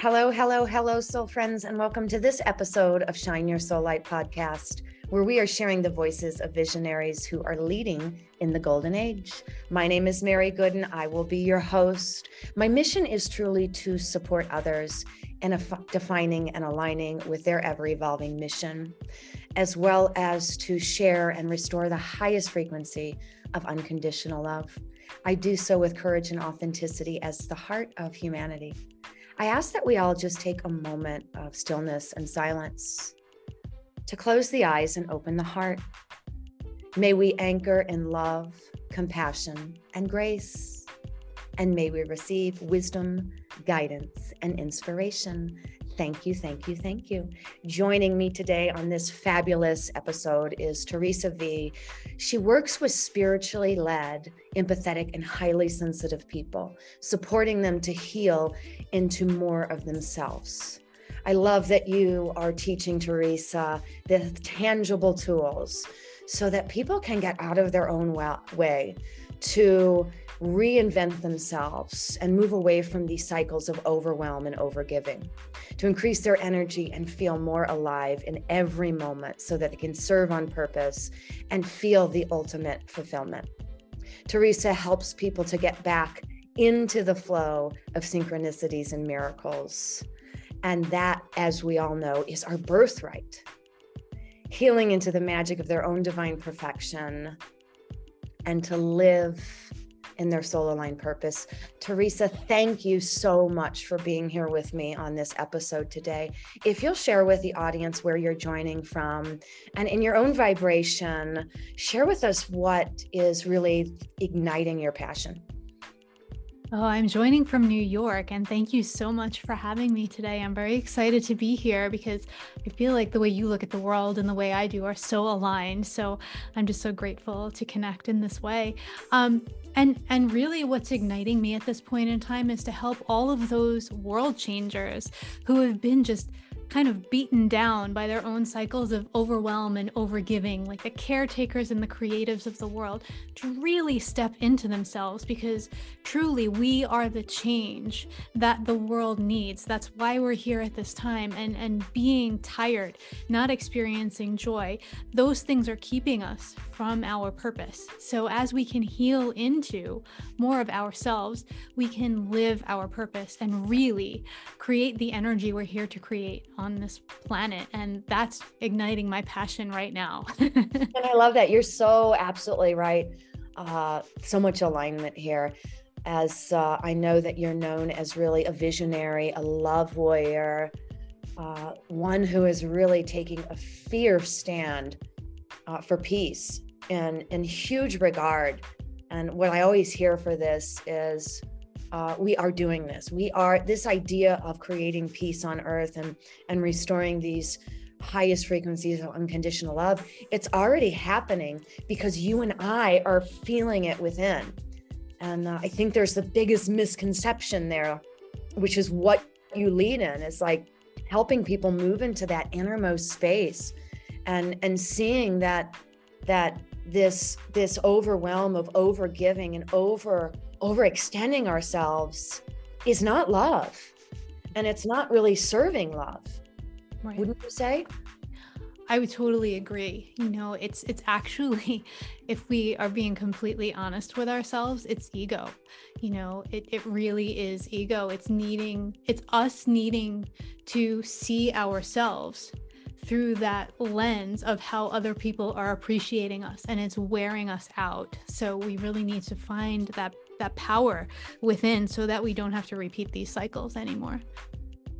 Hello, hello, hello, soul friends, and welcome to this episode of Shine Your Soul Light podcast, where we are sharing the voices of visionaries who are leading in the golden age. My name is Mary Gooden. I will be your host. My mission is truly to support others in defining and aligning with their ever evolving mission, as well as to share and restore the highest frequency of unconditional love. I do so with courage and authenticity as the heart of humanity. I ask that we all just take a moment of stillness and silence to close the eyes and open the heart. May we anchor in love, compassion, and grace. And may we receive wisdom, guidance, and inspiration Thank you, thank you, thank you. Joining me today on this fabulous episode is Theresa Vee. She works with spiritually led, empathetic, and highly sensitive people, supporting them to heal into more of themselves. I love that you are teaching Theresa the tangible tools so that people can get out of their own way to reinvent themselves and move away from these cycles of overwhelm and overgiving, to increase their energy and feel more alive in every moment so that they can serve on purpose and feel the ultimate fulfillment. Theresa helps people to get back into the flow of synchronicities and miracles. And that, as we all know, is our birthright. Healing into the magic of their own divine perfection and to live in their soul aligned purpose. Theresa, thank you so much for being here with me on this episode today. If you'll share with the audience where you're joining from and in your own vibration, share with us what is really igniting your passion. Oh, I'm joining from New York, and thank you so much for having me today. I'm very excited to be here because I feel like the way you look at the world and the way I do are so aligned. So I'm just so grateful to connect in this way. Um, and and really what's igniting me at this point in time is to help all of those world changers who have been just kind of beaten down by their own cycles of overwhelm and overgiving, like the caretakers and the creatives of the world, to really step into themselves because truly we are the change that the world needs. That's why we're here at this time. And, and being tired, not experiencing joy, those things are keeping us from our purpose. So as we can heal into more of ourselves, we can live our purpose and really create the energy we're here to create on this planet. And that's igniting my passion right now. and I love that. You're so absolutely right. Uh, so much alignment here. As uh, I know that you're known as really a visionary, a love warrior, uh, one who is really taking a fierce stand uh, for peace and in huge regard. And what I always hear for this is uh, we are doing this. We are this idea of creating peace on earth and and restoring these highest frequencies of unconditional love. It's already happening because you and I are feeling it within. And uh, I think there's the biggest misconception there, which is what you lead in. is like helping people move into that innermost space and and seeing that that this this overwhelm of overgiving and over overextending ourselves is not love and it's not really serving love right. wouldn't you say I would totally agree. You know, it's it's actually if we are being completely honest with ourselves, it's ego. You know, it it really is ego. It's needing it's us needing to see ourselves through that lens of how other people are appreciating us and it's wearing us out. So we really need to find that that power within so that we don't have to repeat these cycles anymore.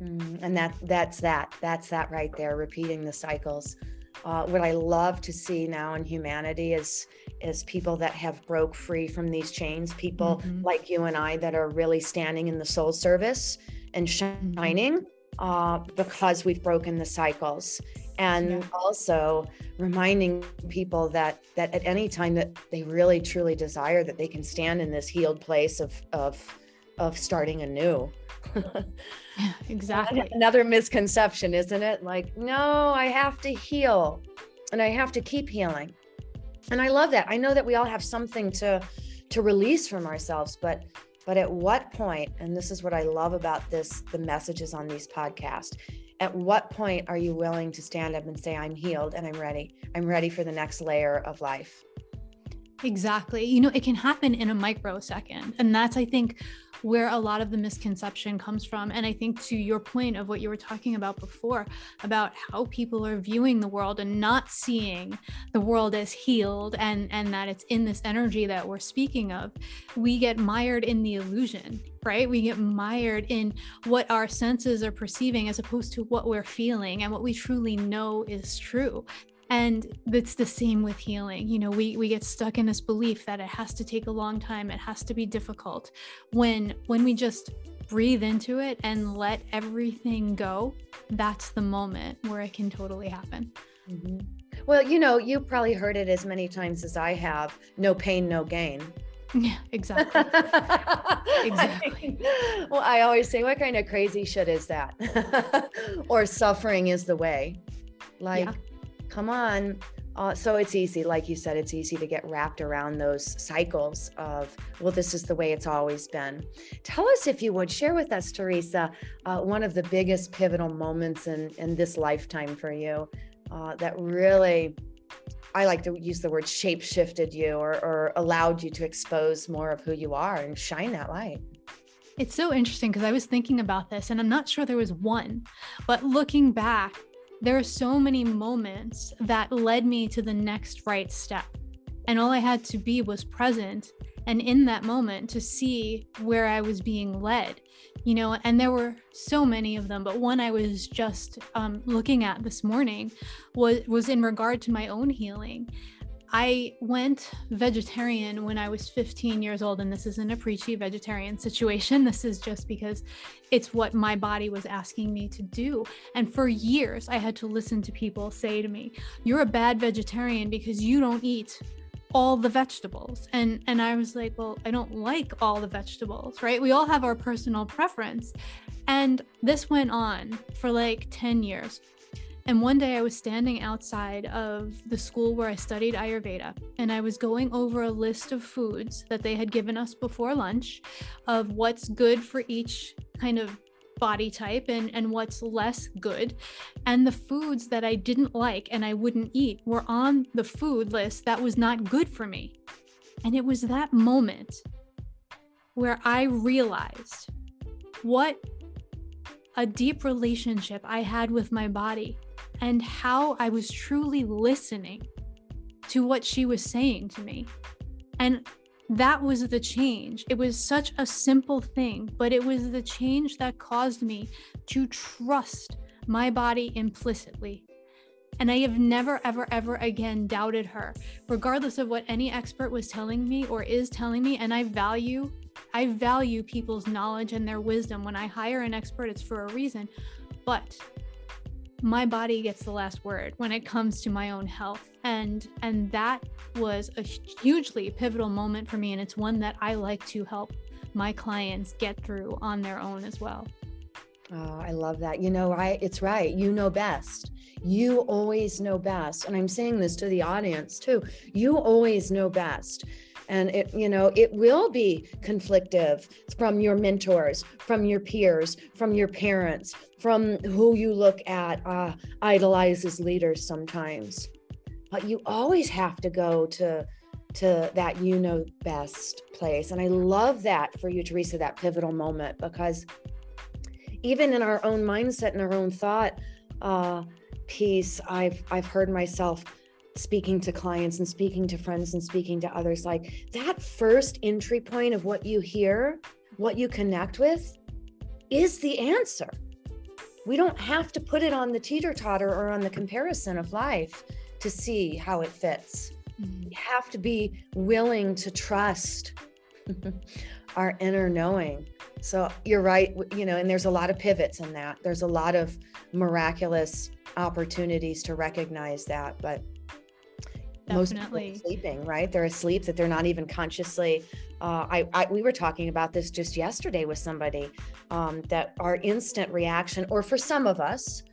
Mm, and that that's that that's that right there repeating the cycles. Uh, what I love to see now in humanity is is people that have broke free from these chains, people mm-hmm. like you and I that are really standing in the soul service and mm-hmm. shining. Mm-hmm uh, because we've broken the cycles and yeah. also reminding people that that at any time that they really truly desire that they can stand in this healed place of of of starting anew. Yeah, exactly. another misconception isn't it? Like no i have to heal and i have to keep healing. And i love that. I know that we all have something to to release from ourselves but But at what point, and this is what I love about this, the messages on these podcasts, at what point are you willing to stand up and say, I'm healed and I'm ready? I'm ready for the next layer of life. Exactly. You know, it can happen in a microsecond. And that's, I think, where a lot of the misconception comes from. And I think to your point of what you were talking about before, about how people are viewing the world and not seeing the world as healed and, and that it's in this energy that we're speaking of, we get mired in the illusion, right? We get mired in what our senses are perceiving as opposed to what we're feeling and what we truly know is true and it's the same with healing you know we we get stuck in this belief that it has to take a long time it has to be difficult when when we just breathe into it and let everything go that's the moment where it can totally happen mm-hmm. well you know you probably heard it as many times as i have no pain no gain yeah, exactly. exactly. well, I always say, what kind of crazy shit is that? or suffering is the way. Like, yeah come on. Uh, so it's easy, like you said, it's easy to get wrapped around those cycles of, well, this is the way it's always been. Tell us, if you would, share with us, Theresa, uh, one of the biggest pivotal moments in, in this lifetime for you uh, that really, I like to use the word shape shifted you or, or allowed you to expose more of who you are and shine that light. It's so interesting because I was thinking about this and I'm not sure there was one, but looking back, there are so many moments that led me to the next right step. And all I had to be was present and in that moment to see where I was being led, you know, and there were so many of them, but one I was just um, looking at this morning was was in regard to my own healing. I went vegetarian when I was 15 years old, and this isn't a preachy vegetarian situation. This is just because it's what my body was asking me to do. And for years, I had to listen to people say to me, You're a bad vegetarian because you don't eat all the vegetables and and i was like well i don't like all the vegetables right we all have our personal preference and this went on for like 10 years and one day I was standing outside of the school where I studied Ayurveda, and I was going over a list of foods that they had given us before lunch of what's good for each kind of body type and, and what's less good. And the foods that I didn't like and I wouldn't eat were on the food list that was not good for me. And it was that moment where I realized what a deep relationship I had with my body and how I was truly listening to what she was saying to me. And that was the change. It was such a simple thing, but it was the change that caused me to trust my body implicitly. And I have never, ever, ever again doubted her, regardless of what any expert was telling me or is telling me. And I value, I value people's knowledge and their wisdom. When I hire an expert, it's for a reason. But my body gets the last word when it comes to my own health and and that was a hugely pivotal moment for me and it's one that I like to help my clients get through on their own as well. Oh, I love that. You know, right? It's right. You know best. You always know best. And I'm saying this to the audience too. You always know best and it you know it will be conflictive from your mentors from your peers from your parents from who you look at uh, idolize as leaders sometimes. But you always have to go to to that you know best place. And i love that for you theresa that pivotal moment because even in our own mindset and our own thought uh, piece i've i've heard myself speaking to clients and speaking to friends and speaking to others like that first entry point of what you hear what you connect with is the answer. We don't have to put it on the teeter totter or on the comparison of life to see how it fits. Mm-hmm. you have to be willing to trust our inner knowing. So you're right you know and there's a lot of pivots in that. There's a lot of miraculous opportunities to recognize that but Definitely. most people sleeping, right? They're asleep that they're not even consciously. Uh, I, I, we were talking about this just yesterday with somebody um, that our instant reaction, or for some of us,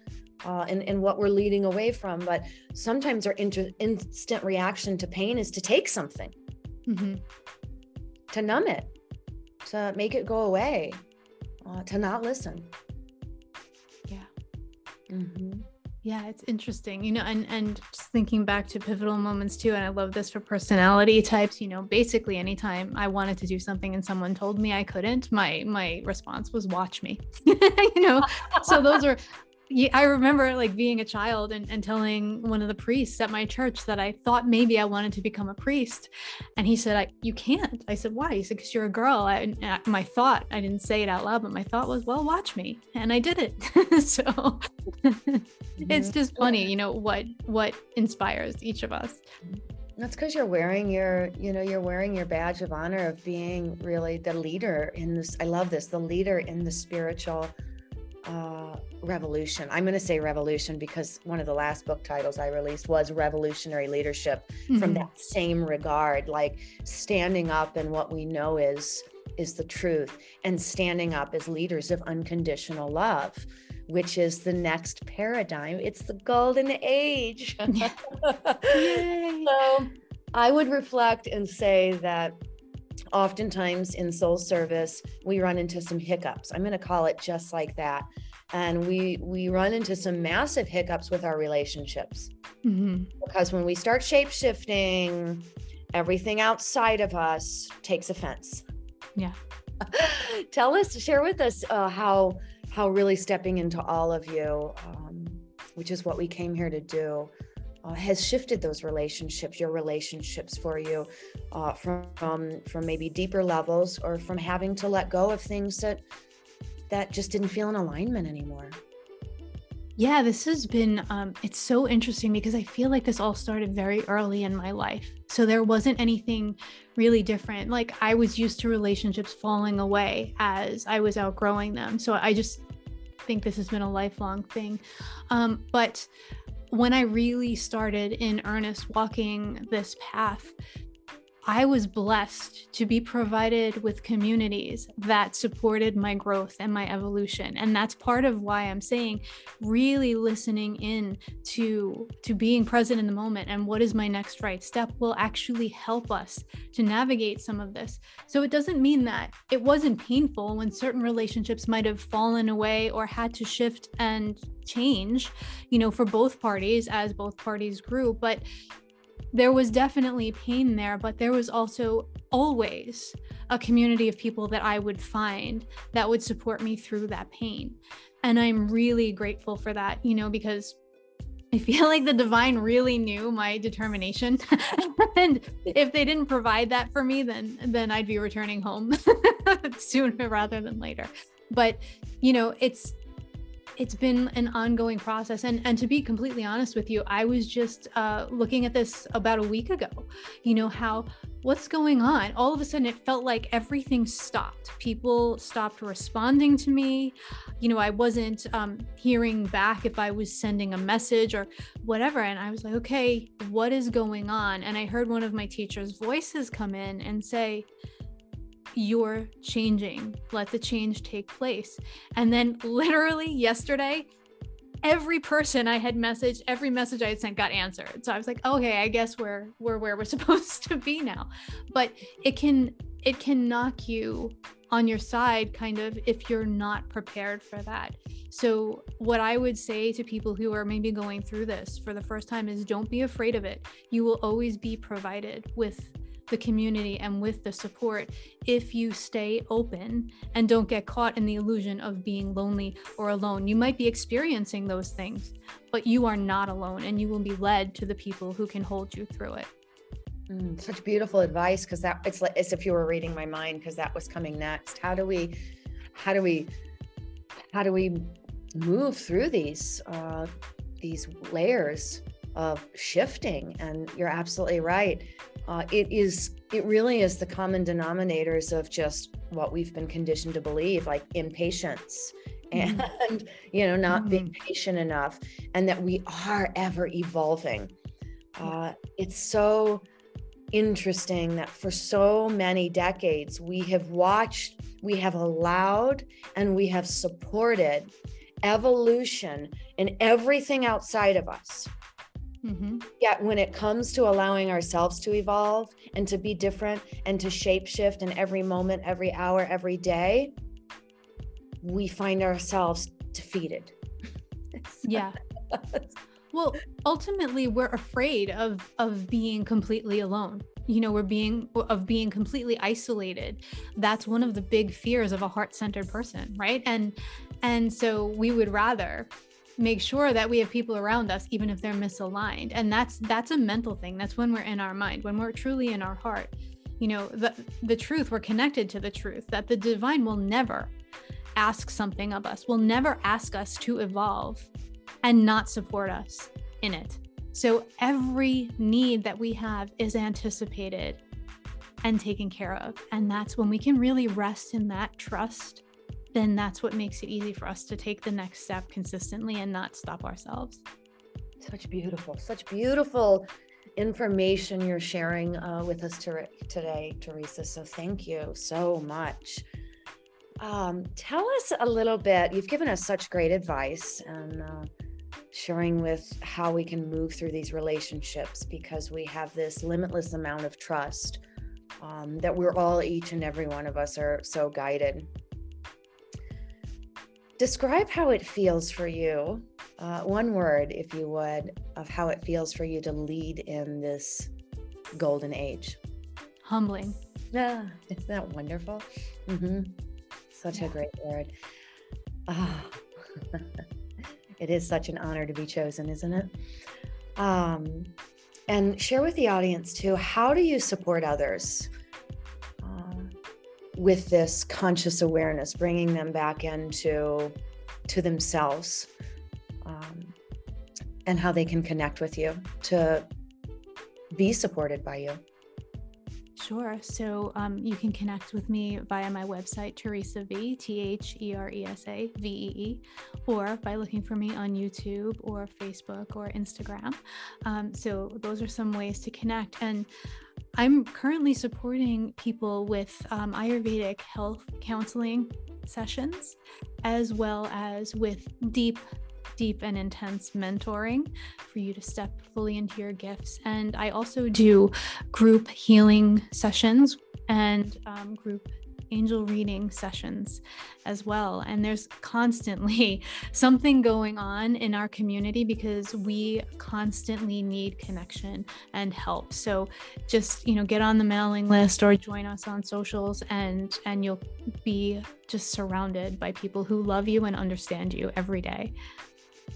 uh, and, and what we're leading away from, but sometimes our inter- instant reaction to pain is to take something mm-hmm. to numb it. to make it go away, uh, to not listen. Yeah. Mm-hmm. Yeah, it's interesting, you know, and and just thinking back to pivotal moments too, and I love this for personality types. You know, basically, anytime I wanted to do something and someone told me I couldn't, my my response was "watch me," you know. so those are I remember like being a child and, and telling one of the priests at my church that I thought maybe I wanted to become a priest. And he said, I, You can't. I said, Why? He said, Because you're a girl. I, my thought, I didn't say it out loud, but my thought was, Well, watch me. And I did it. so mm-hmm. it's just funny, you know, what what inspires each of us. That's because you're wearing your, you know, you're wearing your badge of honor of being really the leader in this. I love this, the leader in the spiritual uh, revolution. I'm going to say revolution because one of the last book titles I released was Revolutionary Leadership mm-hmm. from that same regard, like standing up and what we know is is the truth and standing up as leaders of unconditional love which is the next paradigm it's the golden age so i would reflect and say that oftentimes in soul service we run into some hiccups. I'm going to call it just like that. And we we run into some massive hiccups with our relationships. Mm-hmm. because when we start shape shifting everything outside of us takes offense. Yeah. Tell us share with us uh, how how really stepping into all of you um, which is what we came here to do uh, has shifted those relationships, your relationships for you, uh, from from maybe deeper levels, or from having to let go of things that that just didn't feel in alignment anymore. Yeah, this has been, um, it's so interesting because I feel like this all started very early in my life. So there wasn't anything really different. Like I was used to relationships falling away as I was outgrowing them. So I just think this has been a lifelong thing. Um, but when I really started in earnest walking this path, I was blessed to be provided with communities that supported my growth and my evolution. And that's part of why I'm saying really listening in to to being present in the moment and what is my next right step will actually help us to navigate some of this. So it doesn't mean that it wasn't painful when certain relationships might have fallen away or had to shift and change, you know, for both parties as both parties grew, but there was definitely pain there, but there was also always a community of people that I would find that would support me through that pain. And I'm really grateful for that, you know, because I feel like the divine really knew my determination. and if they didn't provide that for me, then then I'd be returning home sooner rather than later. But, you know, it's it's been an ongoing process. And and to be completely honest with you i was just uh, looking at this about a week ago you know how what's going on? All of a sudden it felt like everything stopped. People stopped responding to me. You know i wasn't um, hearing back if i was sending a message or whatever. And i was like okay what is going on? And i heard one of my teachers voices come in and say you're changing. Let the change take place. And then, literally, yesterday, every person I had messaged, every message I had sent got answered. So I was like, okay, I guess we're we're where we're supposed to be now. But it can it can knock you on your side kind of if you're not prepared for that. So what I would say to people who are maybe going through this for the first time is don't be afraid of it. You will always be provided with the community and with the support if you stay open and don't get caught in the illusion of being lonely or alone. You might be experiencing those things, but you are not alone and you will be led to the people who can hold you through it. Mm, such beautiful advice because that it's like as if you were reading my mind because that was coming next. How do we how do we how do we move through these uh these layers of shifting and you're absolutely right uh, it is it really is the common denominators of just what we've been conditioned to believe like impatience mm-hmm. and you know not mm-hmm. being patient enough and that we are ever evolving uh, it's so interesting that for so many decades we have watched we have allowed and we have supported evolution in everything outside of us Mm-hmm. Yet when it comes to allowing ourselves to evolve and to be different and to shapeshift in every moment, every hour, every day, we find ourselves defeated. yeah. well, ultimately we're afraid of of being completely alone. You know, we're being of being completely isolated. That's one of the big fears of a heart-centered person, right? And and so we would rather make sure that we have people around us even if they're misaligned. And that's that's a mental thing. That's when we're in our mind when we're truly in our heart. You know the the truth we're connected to the truth that the divine will never ask something of us will never ask us to evolve and not support us in it. So every need that we have is anticipated and taken care of. And that's when we can really rest in that trust then that's what makes it easy for us to take the next step consistently and not stop ourselves. Such beautiful, such beautiful information you're sharing uh, with us to- today, Theresa. So thank you so much. Um, tell us a little bit. You've given us such great advice and uh, sharing with how we can move through these relationships because we have this limitless amount of trust um, that we're all, each and every one of us, are so guided describe how it feels for you uh, one word if you would of how it feels for you to lead in this golden age humbling yeah isn't that wonderful mm-hmm. such yeah. a great word oh. it is such an honor to be chosen isn't it um, and share with the audience too how do you support others with this conscious awareness, bringing them back into to themselves, um, and how they can connect with you to be supported by you. Sure. So um, you can connect with me via my website, Theresa Vee, T H E R E S A V E E, or by looking for me on YouTube or Facebook or Instagram. Um, so those are some ways to connect. And I'm currently supporting people with um, Ayurvedic health counseling sessions, as well as with deep deep and intense mentoring for you to step fully into your gifts. And I also do group healing sessions and um, group angel reading sessions as well. And there's constantly something going on in our community because we constantly need connection and help. So just, you know, get on the mailing list or join us on socials and and you'll be just surrounded by people who love you and understand you every day.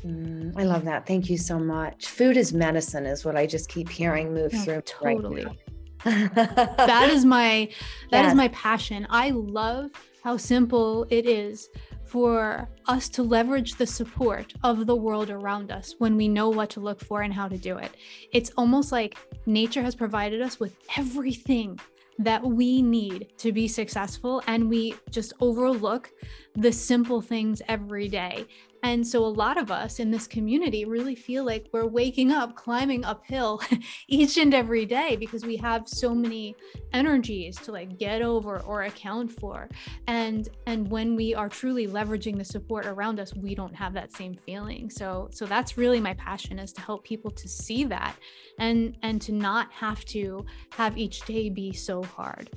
Mm, I love that. Thank you so much. Food is medicine, is what I just keep hearing move oh, through. Totally. Right that is my that yeah. is my passion. I love how simple it is for us to leverage the support of the world around us when we know what to look for and how to do it. It's almost like nature has provided us with everything that we need to be successful and we just overlook the simple things every day and so a lot of us in this community really feel like we're waking up, climbing uphill each and every day because we have so many energies to like get over or account for. And and when we are truly leveraging the support around us, we don't have that same feeling. So so that's really my passion is to help people to see that and and to not have to have each day be so hard.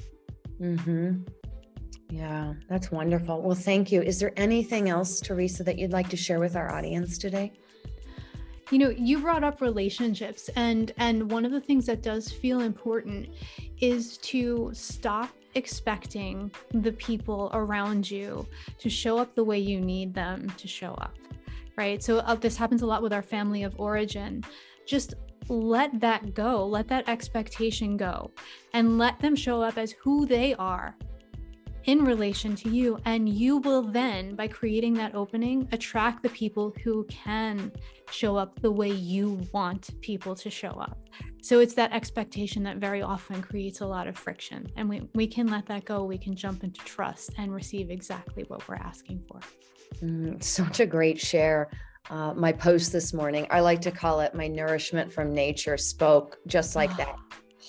Mhm. Yeah, that's wonderful. Well, thank you. Is there anything else, Theresa, that you'd like to share with our audience today? You know, you brought up relationships and and one of the things that does feel important is to stop expecting the people around you to show up the way you need them to show up. Right? So uh, this happens a lot with our family of origin. Just let that go, let that expectation go, and let them show up as who they are in relation to you. And you will then, by creating that opening, attract the people who can show up the way you want people to show up. So it's that expectation that very often creates a lot of friction. And we, we can let that go. We can jump into trust and receive exactly what we're asking for. Mm, such a great share. Uh, my post this morning, I like to call it my nourishment from nature spoke just like that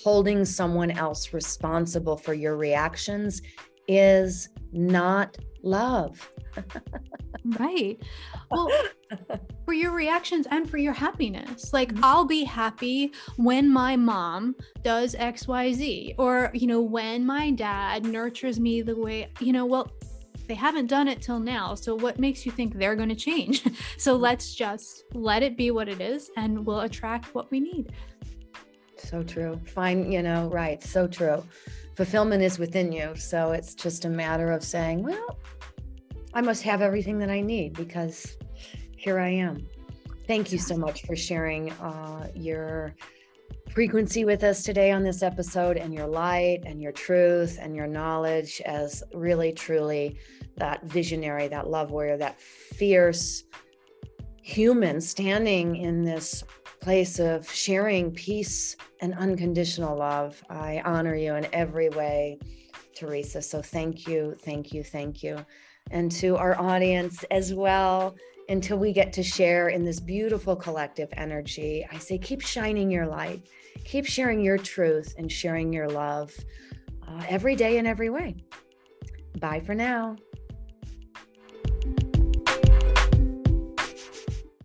holding someone else responsible for your reactions is not love. right. Well, for your reactions and for your happiness. Like, mm-hmm. I'll be happy when my mom does XYZ, or, you know, when my dad nurtures me the way, you know, well, they haven't done it till now. So, what makes you think they're going to change? so, mm-hmm. let's just let it be what it is and we'll attract what we need. So true. Fine, you know, right. So true. Fulfillment is within you. So, it's just a matter of saying, well, I must have everything that I need because here I am. Thank you so much for sharing uh, your frequency with us today on this episode and your light and your truth and your knowledge as really, truly that visionary, that love warrior, that fierce human standing in this place of sharing peace and unconditional love. I honor you in every way, Theresa. So thank you, thank you, thank you and to our audience as well until we get to share in this beautiful collective energy. I say, keep shining your light, keep sharing your truth and sharing your love uh, every day in every way. Bye for now.